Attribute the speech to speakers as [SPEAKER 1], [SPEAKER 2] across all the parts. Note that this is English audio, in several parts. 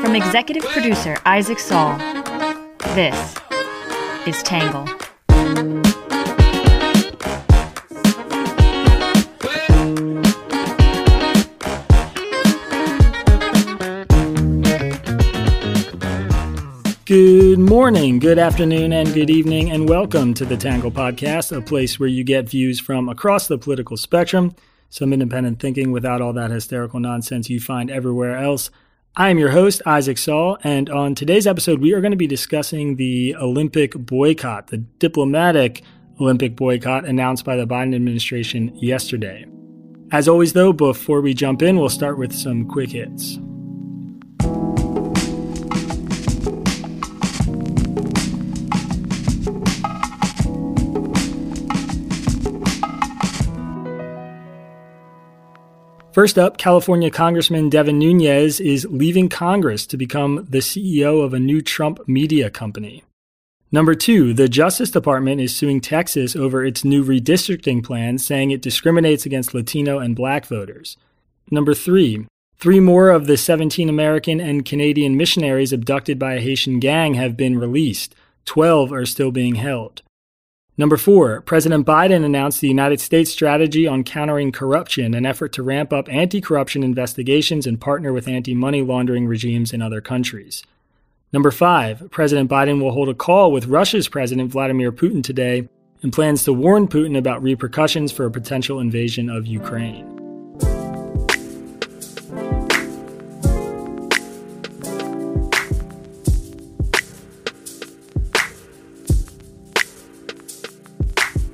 [SPEAKER 1] From executive producer Isaac Saul, this is Tangle.
[SPEAKER 2] Good morning, good afternoon, and good evening, and welcome to the Tangle Podcast, a place where you get views from across the political spectrum, some independent thinking without all that hysterical nonsense you find everywhere else. I am your host, Isaac Saul, and on today's episode, we are going to be discussing the Olympic boycott, the diplomatic Olympic boycott announced by the Biden administration yesterday. As always, though, before we jump in, we'll start with some quick hits. First up, California Congressman Devin Nunes is leaving Congress to become the CEO of a new Trump media company. Number two, the Justice Department is suing Texas over its new redistricting plan, saying it discriminates against Latino and black voters. Number three, three more of the 17 American and Canadian missionaries abducted by a Haitian gang have been released. 12 are still being held. Number four, President Biden announced the United States strategy on countering corruption, an effort to ramp up anti corruption investigations and partner with anti money laundering regimes in other countries. Number five, President Biden will hold a call with Russia's President Vladimir Putin today and plans to warn Putin about repercussions for a potential invasion of Ukraine.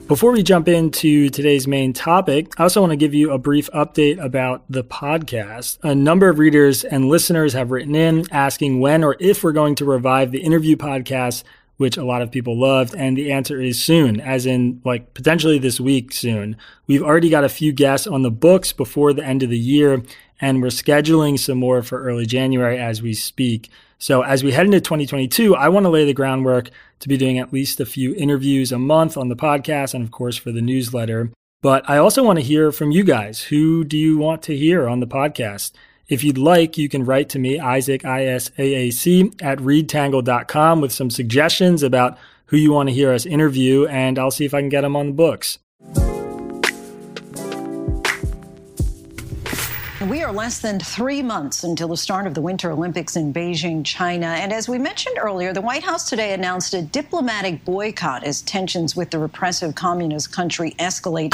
[SPEAKER 2] Before we jump into today's main topic, I also want to give you a brief update about the podcast. A number of readers and listeners have written in asking when or if we're going to revive the interview podcast, which a lot of people loved. And the answer is soon, as in like potentially this week soon. We've already got a few guests on the books before the end of the year, and we're scheduling some more for early January as we speak. So as we head into 2022, I want to lay the groundwork to be doing at least a few interviews a month on the podcast and of course for the newsletter. But I also want to hear from you guys. Who do you want to hear on the podcast? If you'd like, you can write to me, Isaac, I-S-A-A-C, at readtangle.com with some suggestions about who you want to hear us interview, and I'll see if I can get them on the books.
[SPEAKER 3] We are less than three months until the start of the Winter Olympics in Beijing, China. And as we mentioned earlier, the White House today announced a diplomatic boycott as tensions with the repressive communist country escalate.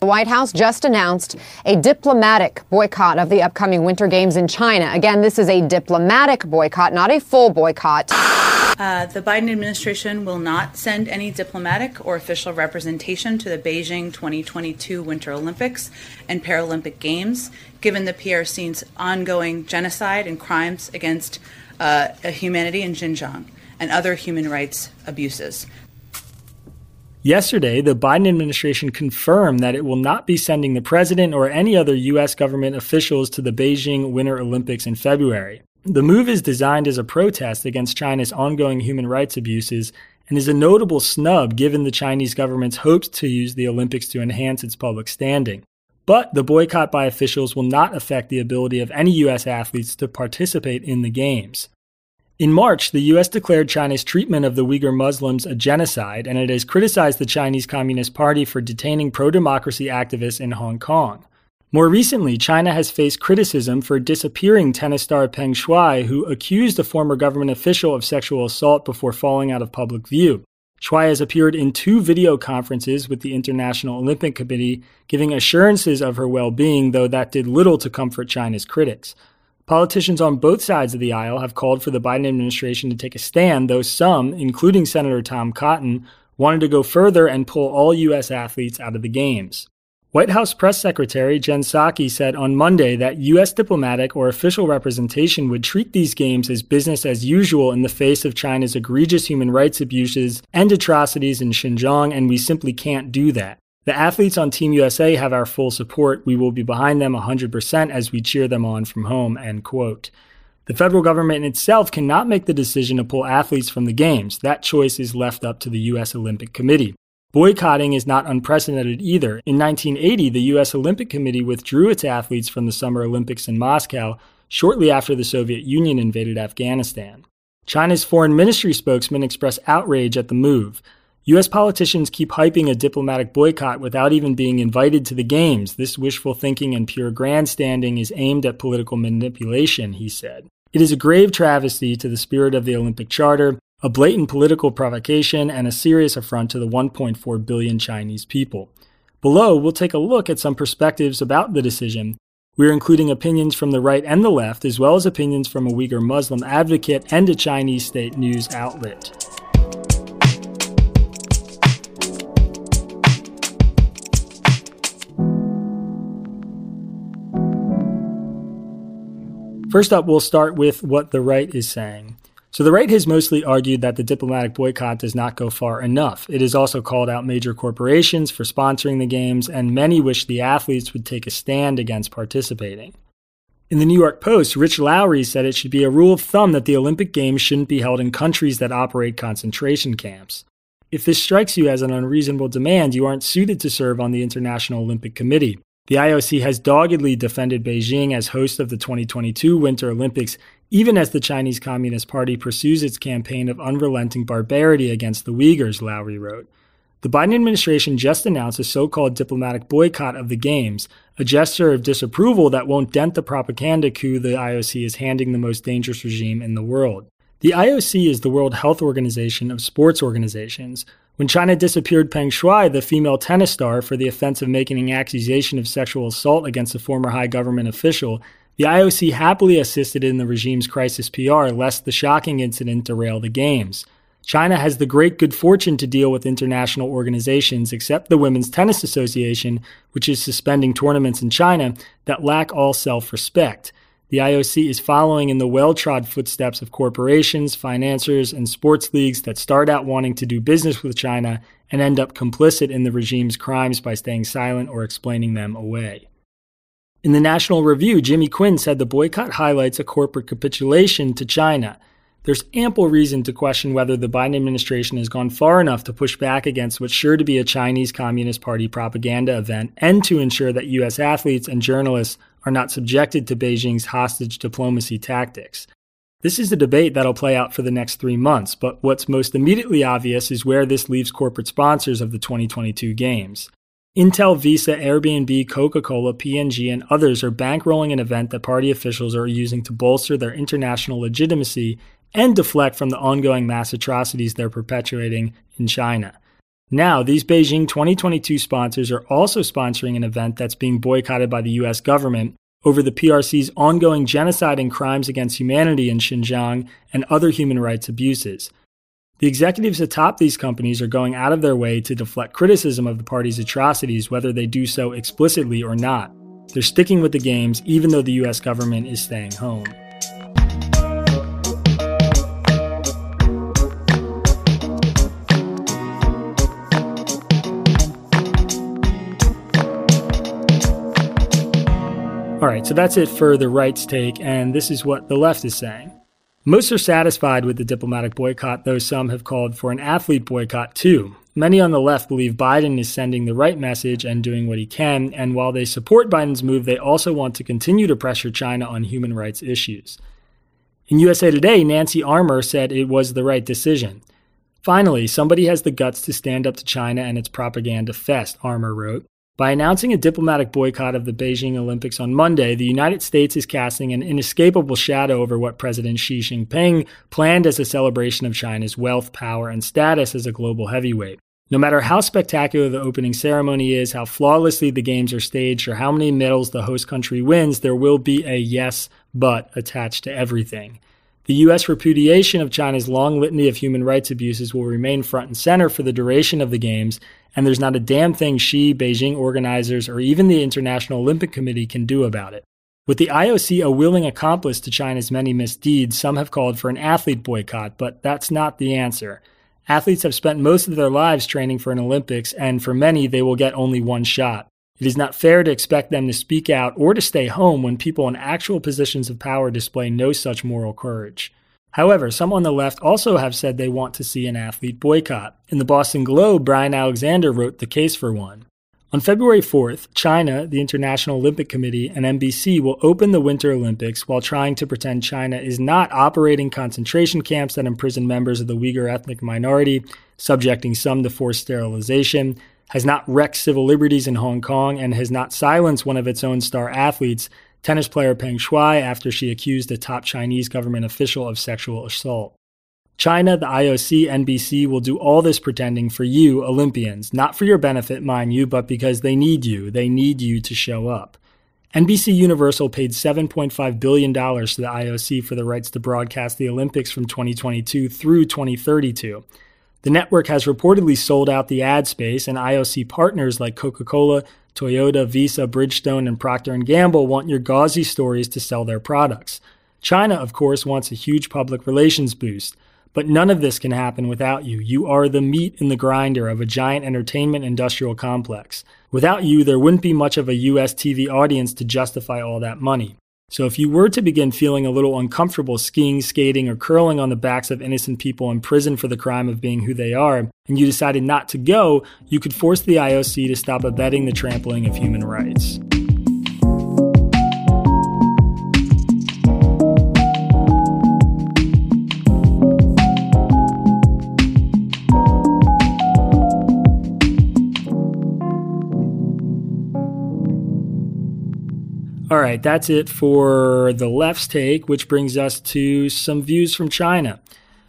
[SPEAKER 4] The White House just announced a diplomatic boycott of the upcoming Winter Games in China. Again, this is a diplomatic boycott, not a full boycott.
[SPEAKER 5] Uh, the Biden administration will not send any diplomatic or official representation to the Beijing 2022 Winter Olympics and Paralympic Games, given the PRC's ongoing genocide and crimes against uh, humanity in Xinjiang and other human rights abuses.
[SPEAKER 2] Yesterday, the Biden administration confirmed that it will not be sending the president or any other U.S. government officials to the Beijing Winter Olympics in February. The move is designed as a protest against China's ongoing human rights abuses and is a notable snub given the Chinese government's hopes to use the Olympics to enhance its public standing. But the boycott by officials will not affect the ability of any U.S. athletes to participate in the Games. In March, the U.S. declared China's treatment of the Uyghur Muslims a genocide, and it has criticized the Chinese Communist Party for detaining pro democracy activists in Hong Kong. More recently, China has faced criticism for disappearing tennis star Peng Shuai, who accused a former government official of sexual assault before falling out of public view. Shuai has appeared in two video conferences with the International Olympic Committee, giving assurances of her well being, though that did little to comfort China's critics. Politicians on both sides of the aisle have called for the Biden administration to take a stand, though some, including Senator Tom Cotton, wanted to go further and pull all U.S. athletes out of the Games. White House Press Secretary Jen Psaki said on Monday that U.S. diplomatic or official representation would treat these games as business as usual in the face of China's egregious human rights abuses and atrocities in Xinjiang, and we simply can't do that. The athletes on Team USA have our full support. We will be behind them 100% as we cheer them on from home, end quote. The federal government itself cannot make the decision to pull athletes from the games. That choice is left up to the U.S. Olympic Committee. Boycotting is not unprecedented either. In 1980, the U.S. Olympic Committee withdrew its athletes from the Summer Olympics in Moscow shortly after the Soviet Union invaded Afghanistan. China's foreign ministry spokesman expressed outrage at the move. U.S. politicians keep hyping a diplomatic boycott without even being invited to the Games. This wishful thinking and pure grandstanding is aimed at political manipulation, he said. It is a grave travesty to the spirit of the Olympic Charter a blatant political provocation, and a serious affront to the 1.4 billion Chinese people. Below, we'll take a look at some perspectives about the decision. We're including opinions from the right and the left, as well as opinions from a Uyghur Muslim advocate and a Chinese state news outlet. First up, we'll start with what the right is saying. So the right has mostly argued that the diplomatic boycott does not go far enough. It has also called out major corporations for sponsoring the games, and many wish the athletes would take a stand against participating. In the New York Post, Rich Lowry said it should be a rule of thumb that the Olympic Games shouldn't be held in countries that operate concentration camps. If this strikes you as an unreasonable demand, you aren't suited to serve on the International Olympic Committee. The IOC has doggedly defended Beijing as host of the 2022 Winter Olympics even as the Chinese Communist Party pursues its campaign of unrelenting barbarity against the Uyghurs, Lowry wrote. The Biden administration just announced a so called diplomatic boycott of the Games, a gesture of disapproval that won't dent the propaganda coup the IOC is handing the most dangerous regime in the world. The IOC is the World Health Organization of sports organizations. When China disappeared Peng Shuai, the female tennis star, for the offense of making an accusation of sexual assault against a former high government official, the IOC happily assisted in the regime's crisis PR lest the shocking incident derail the Games. China has the great good fortune to deal with international organizations, except the Women's Tennis Association, which is suspending tournaments in China, that lack all self respect. The IOC is following in the well trod footsteps of corporations, financiers, and sports leagues that start out wanting to do business with China and end up complicit in the regime's crimes by staying silent or explaining them away. In the National Review, Jimmy Quinn said the boycott highlights a corporate capitulation to China. There's ample reason to question whether the Biden administration has gone far enough to push back against what's sure to be a Chinese Communist Party propaganda event and to ensure that U.S. athletes and journalists are not subjected to Beijing's hostage diplomacy tactics. This is a debate that'll play out for the next three months, but what's most immediately obvious is where this leaves corporate sponsors of the 2022 Games. Intel, Visa, Airbnb, Coca Cola, P&G, and others are bankrolling an event that party officials are using to bolster their international legitimacy and deflect from the ongoing mass atrocities they're perpetuating in China. Now, these Beijing 2022 sponsors are also sponsoring an event that's being boycotted by the US government over the PRC's ongoing genocide and crimes against humanity in Xinjiang and other human rights abuses. The executives atop these companies are going out of their way to deflect criticism of the party's atrocities, whether they do so explicitly or not. They're sticking with the games, even though the US government is staying home. All right, so that's it for the right's take, and this is what the left is saying. Most are satisfied with the diplomatic boycott, though some have called for an athlete boycott too. Many on the left believe Biden is sending the right message and doing what he can, and while they support Biden's move, they also want to continue to pressure China on human rights issues. In USA Today, Nancy Armour said it was the right decision. Finally, somebody has the guts to stand up to China and its propaganda fest, Armour wrote. By announcing a diplomatic boycott of the Beijing Olympics on Monday, the United States is casting an inescapable shadow over what President Xi Jinping planned as a celebration of China's wealth, power, and status as a global heavyweight. No matter how spectacular the opening ceremony is, how flawlessly the games are staged, or how many medals the host country wins, there will be a yes, but attached to everything. The U.S. repudiation of China's long litany of human rights abuses will remain front and center for the duration of the Games, and there's not a damn thing Xi, Beijing organizers, or even the International Olympic Committee can do about it. With the IOC a willing accomplice to China's many misdeeds, some have called for an athlete boycott, but that's not the answer. Athletes have spent most of their lives training for an Olympics, and for many, they will get only one shot. It is not fair to expect them to speak out or to stay home when people in actual positions of power display no such moral courage. However, some on the left also have said they want to see an athlete boycott. In the Boston Globe, Brian Alexander wrote the case for one. On February 4th, China, the International Olympic Committee, and NBC will open the Winter Olympics while trying to pretend China is not operating concentration camps that imprison members of the Uyghur ethnic minority, subjecting some to forced sterilization, has not wrecked civil liberties in Hong Kong, and has not silenced one of its own star athletes, tennis player Peng Shuai, after she accused a top Chinese government official of sexual assault. China, the IOC, NBC will do all this pretending for you, Olympians, not for your benefit, mind you, but because they need you. They need you to show up. NBC Universal paid $7.5 billion to the IOC for the rights to broadcast the Olympics from 2022 through 2032. The network has reportedly sold out the ad space, and IOC partners like Coca-Cola, Toyota, Visa, Bridgestone, and Procter & Gamble want your gauzy stories to sell their products. China, of course, wants a huge public relations boost. But none of this can happen without you. You are the meat in the grinder of a giant entertainment industrial complex. Without you, there wouldn't be much of a US TV audience to justify all that money. So if you were to begin feeling a little uncomfortable skiing, skating, or curling on the backs of innocent people in prison for the crime of being who they are, and you decided not to go, you could force the IOC to stop abetting the trampling of human rights. All right, that's it for the left's take, which brings us to some views from China.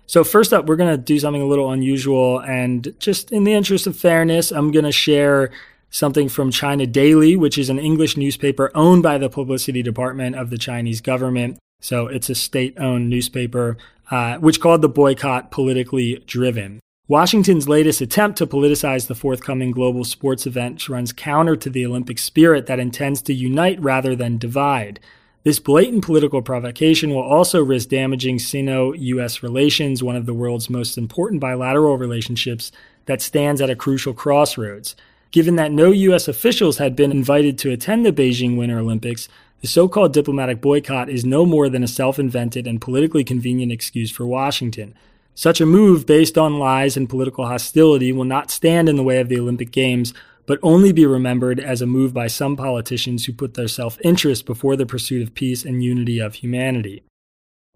[SPEAKER 2] So, first up, we're going to do something a little unusual. And just in the interest of fairness, I'm going to share something from China Daily, which is an English newspaper owned by the publicity department of the Chinese government. So, it's a state owned newspaper, uh, which called the boycott politically driven. Washington's latest attempt to politicize the forthcoming global sports event runs counter to the Olympic spirit that intends to unite rather than divide. This blatant political provocation will also risk damaging Sino US relations, one of the world's most important bilateral relationships that stands at a crucial crossroads. Given that no US officials had been invited to attend the Beijing Winter Olympics, the so called diplomatic boycott is no more than a self invented and politically convenient excuse for Washington. Such a move based on lies and political hostility will not stand in the way of the Olympic Games, but only be remembered as a move by some politicians who put their self interest before the pursuit of peace and unity of humanity.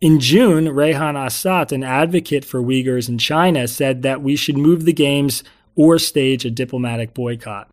[SPEAKER 2] In June, Rayhan Asat, an advocate for Uyghurs in China, said that we should move the Games or stage a diplomatic boycott.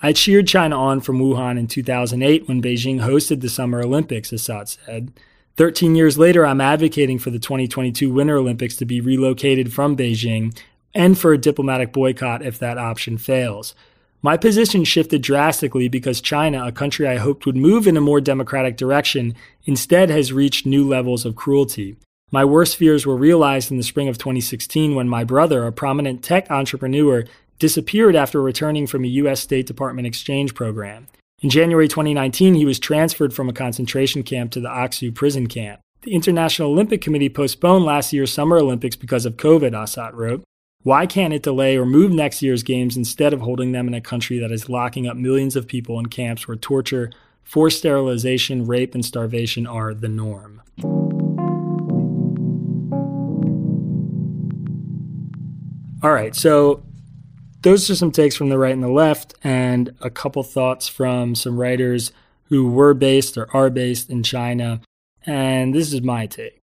[SPEAKER 2] I cheered China on from Wuhan in 2008 when Beijing hosted the Summer Olympics, Asat said. 13 years later, I'm advocating for the 2022 Winter Olympics to be relocated from Beijing and for a diplomatic boycott if that option fails. My position shifted drastically because China, a country I hoped would move in a more democratic direction, instead has reached new levels of cruelty. My worst fears were realized in the spring of 2016 when my brother, a prominent tech entrepreneur, disappeared after returning from a U.S. State Department exchange program. In January 2019, he was transferred from a concentration camp to the Aksu prison camp. The International Olympic Committee postponed last year's Summer Olympics because of COVID, Asat wrote. Why can't it delay or move next year's games instead of holding them in a country that is locking up millions of people in camps where torture, forced sterilization, rape, and starvation are the norm? All right, so those are some takes from the right and the left, and a couple thoughts from some writers who were based or are based in China. And this is my take.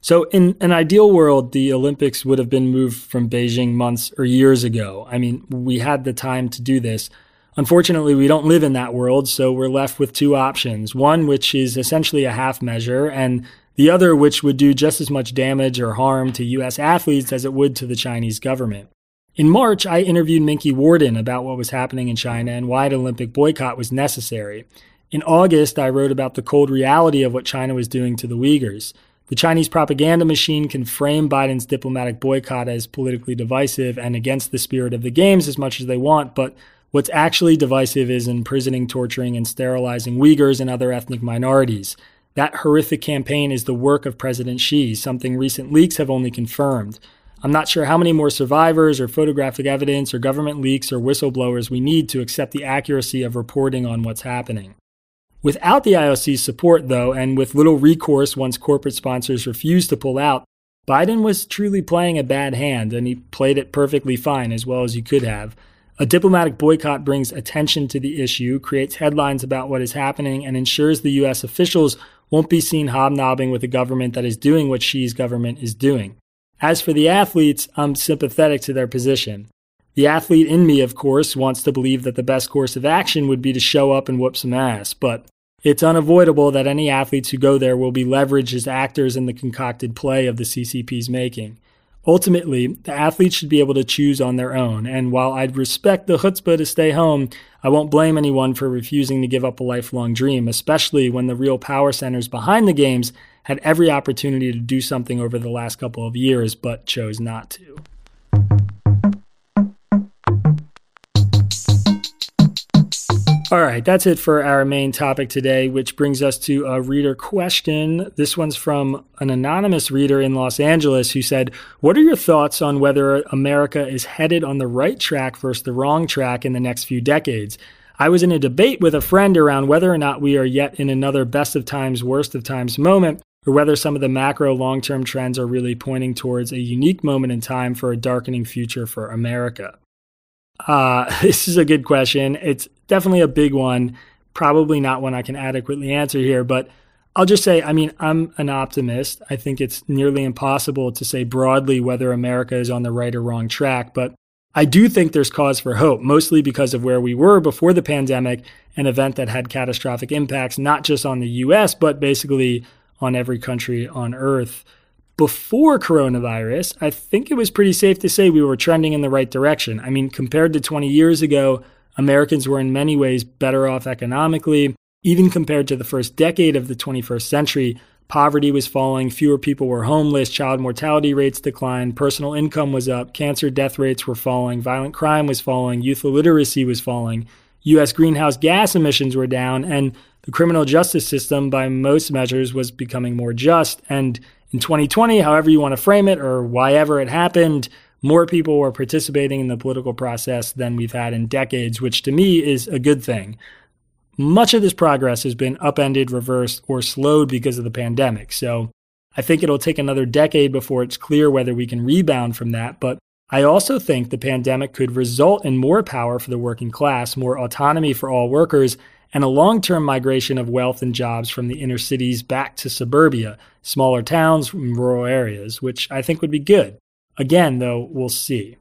[SPEAKER 2] So, in an ideal world, the Olympics would have been moved from Beijing months or years ago. I mean, we had the time to do this. Unfortunately, we don't live in that world, so we're left with two options. One, which is essentially a half measure, and the other, which would do just as much damage or harm to U.S. athletes as it would to the Chinese government. In March, I interviewed Minky Worden about what was happening in China and why an Olympic boycott was necessary. In August, I wrote about the cold reality of what China was doing to the Uyghurs. The Chinese propaganda machine can frame Biden's diplomatic boycott as politically divisive and against the spirit of the games as much as they want, but what's actually divisive is imprisoning, torturing, and sterilizing Uyghurs and other ethnic minorities. That horrific campaign is the work of President Xi, something recent leaks have only confirmed. I'm not sure how many more survivors or photographic evidence or government leaks or whistleblowers we need to accept the accuracy of reporting on what's happening. Without the IOC's support, though, and with little recourse once corporate sponsors refuse to pull out, Biden was truly playing a bad hand, and he played it perfectly fine, as well as he could have. A diplomatic boycott brings attention to the issue, creates headlines about what is happening, and ensures the U.S. officials won't be seen hobnobbing with a government that is doing what Xi's government is doing. As for the athletes, I'm sympathetic to their position. The athlete in me, of course, wants to believe that the best course of action would be to show up and whoop some ass, but it's unavoidable that any athletes who go there will be leveraged as actors in the concocted play of the CCP's making. Ultimately, the athletes should be able to choose on their own, and while I'd respect the chutzpah to stay home, I won't blame anyone for refusing to give up a lifelong dream, especially when the real power centers behind the games had every opportunity to do something over the last couple of years but chose not to. All right, that's it for our main topic today, which brings us to a reader question. This one's from an anonymous reader in Los Angeles who said, What are your thoughts on whether America is headed on the right track versus the wrong track in the next few decades? I was in a debate with a friend around whether or not we are yet in another best of times, worst of times moment, or whether some of the macro long term trends are really pointing towards a unique moment in time for a darkening future for America. Uh, this is a good question. It's definitely a big one. Probably not one I can adequately answer here, but I'll just say, I mean, I'm an optimist. I think it's nearly impossible to say broadly whether America is on the right or wrong track, but I do think there's cause for hope, mostly because of where we were before the pandemic, an event that had catastrophic impacts, not just on the US, but basically on every country on earth before coronavirus, I think it was pretty safe to say we were trending in the right direction. I mean, compared to 20 years ago, Americans were in many ways better off economically. Even compared to the first decade of the 21st century, poverty was falling, fewer people were homeless, child mortality rates declined, personal income was up, cancer death rates were falling, violent crime was falling, youth illiteracy was falling, U.S. greenhouse gas emissions were down, and the criminal justice system, by most measures, was becoming more just. And in 2020, however you want to frame it or why ever it happened, more people were participating in the political process than we've had in decades, which to me is a good thing. Much of this progress has been upended, reversed, or slowed because of the pandemic. So I think it'll take another decade before it's clear whether we can rebound from that. But I also think the pandemic could result in more power for the working class, more autonomy for all workers, and a long term migration of wealth and jobs from the inner cities back to suburbia, smaller towns, and rural areas, which I think would be good. Again, though, we'll see.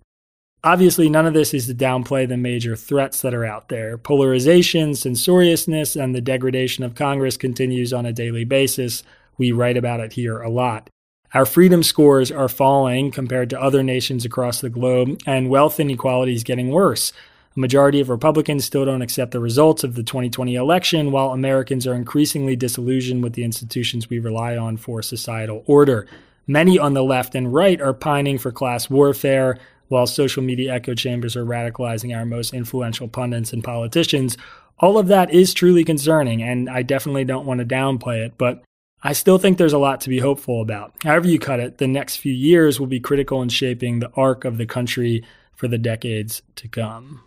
[SPEAKER 2] Obviously, none of this is to downplay the major threats that are out there. Polarization, censoriousness, and the degradation of Congress continues on a daily basis. We write about it here a lot. Our freedom scores are falling compared to other nations across the globe, and wealth inequality is getting worse. A majority of Republicans still don't accept the results of the 2020 election, while Americans are increasingly disillusioned with the institutions we rely on for societal order. Many on the left and right are pining for class warfare, while social media echo chambers are radicalizing our most influential pundits and politicians. All of that is truly concerning, and I definitely don't want to downplay it, but I still think there's a lot to be hopeful about. However, you cut it, the next few years will be critical in shaping the arc of the country for the decades to come.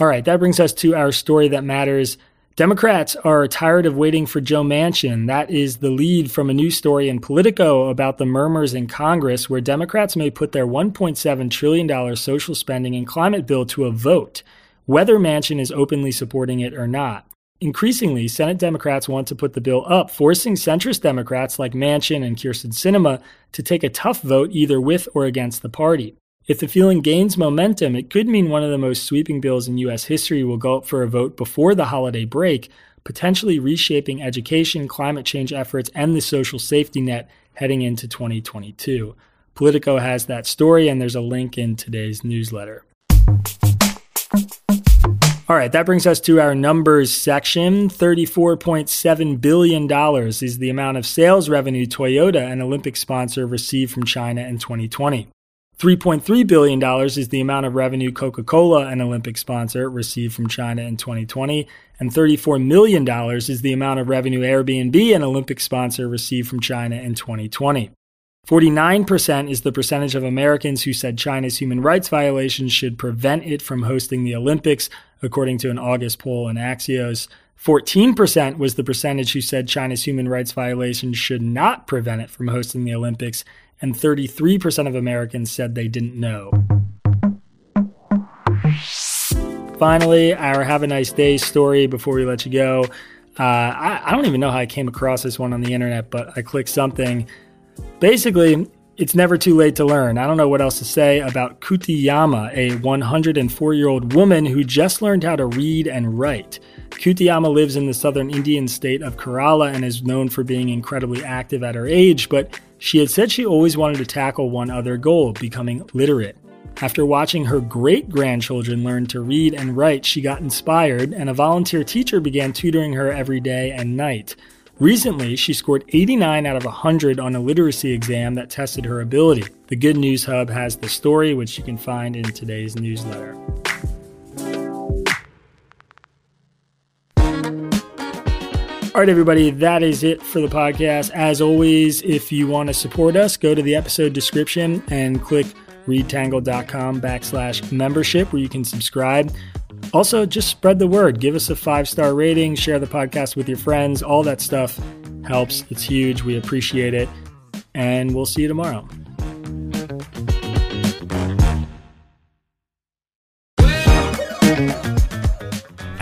[SPEAKER 2] All right, that brings us to our story that matters. Democrats are tired of waiting for Joe Manchin. That is the lead from a new story in Politico about the murmurs in Congress, where Democrats may put their $1.7 trillion social spending and climate bill to a vote, whether Manchin is openly supporting it or not. Increasingly, Senate Democrats want to put the bill up, forcing centrist Democrats like Manchin and Kyrsten Sinema to take a tough vote either with or against the party. If the feeling gains momentum, it could mean one of the most sweeping bills in U.S. history will go up for a vote before the holiday break, potentially reshaping education, climate change efforts, and the social safety net heading into 2022. Politico has that story, and there's a link in today's newsletter. All right, that brings us to our numbers section. $34.7 billion is the amount of sales revenue Toyota, an Olympic sponsor, received from China in 2020. $3.3 billion is the amount of revenue Coca Cola, an Olympic sponsor, received from China in 2020. And $34 million is the amount of revenue Airbnb, an Olympic sponsor, received from China in 2020. 49% is the percentage of Americans who said China's human rights violations should prevent it from hosting the Olympics, according to an August poll in Axios. 14% was the percentage who said China's human rights violations should not prevent it from hosting the Olympics, and 33% of Americans said they didn't know. Finally, our Have a Nice Day story before we let you go. Uh, I, I don't even know how I came across this one on the internet, but I clicked something. Basically, it's never too late to learn. I don't know what else to say about Kuttiyamma, a 104 year old woman who just learned how to read and write. Kuttiyamma lives in the southern Indian state of Kerala and is known for being incredibly active at her age, but she had said she always wanted to tackle one other goal becoming literate. After watching her great grandchildren learn to read and write, she got inspired, and a volunteer teacher began tutoring her every day and night. Recently, she scored 89 out of 100 on a literacy exam that tested her ability. The Good News Hub has the story, which you can find in today's newsletter. All right, everybody, that is it for the podcast. As always, if you want to support us, go to the episode description and click readtangle.com backslash membership where you can subscribe. Also, just spread the word. Give us a five star rating, share the podcast with your friends. All that stuff helps. It's huge. We appreciate it. And we'll see you tomorrow.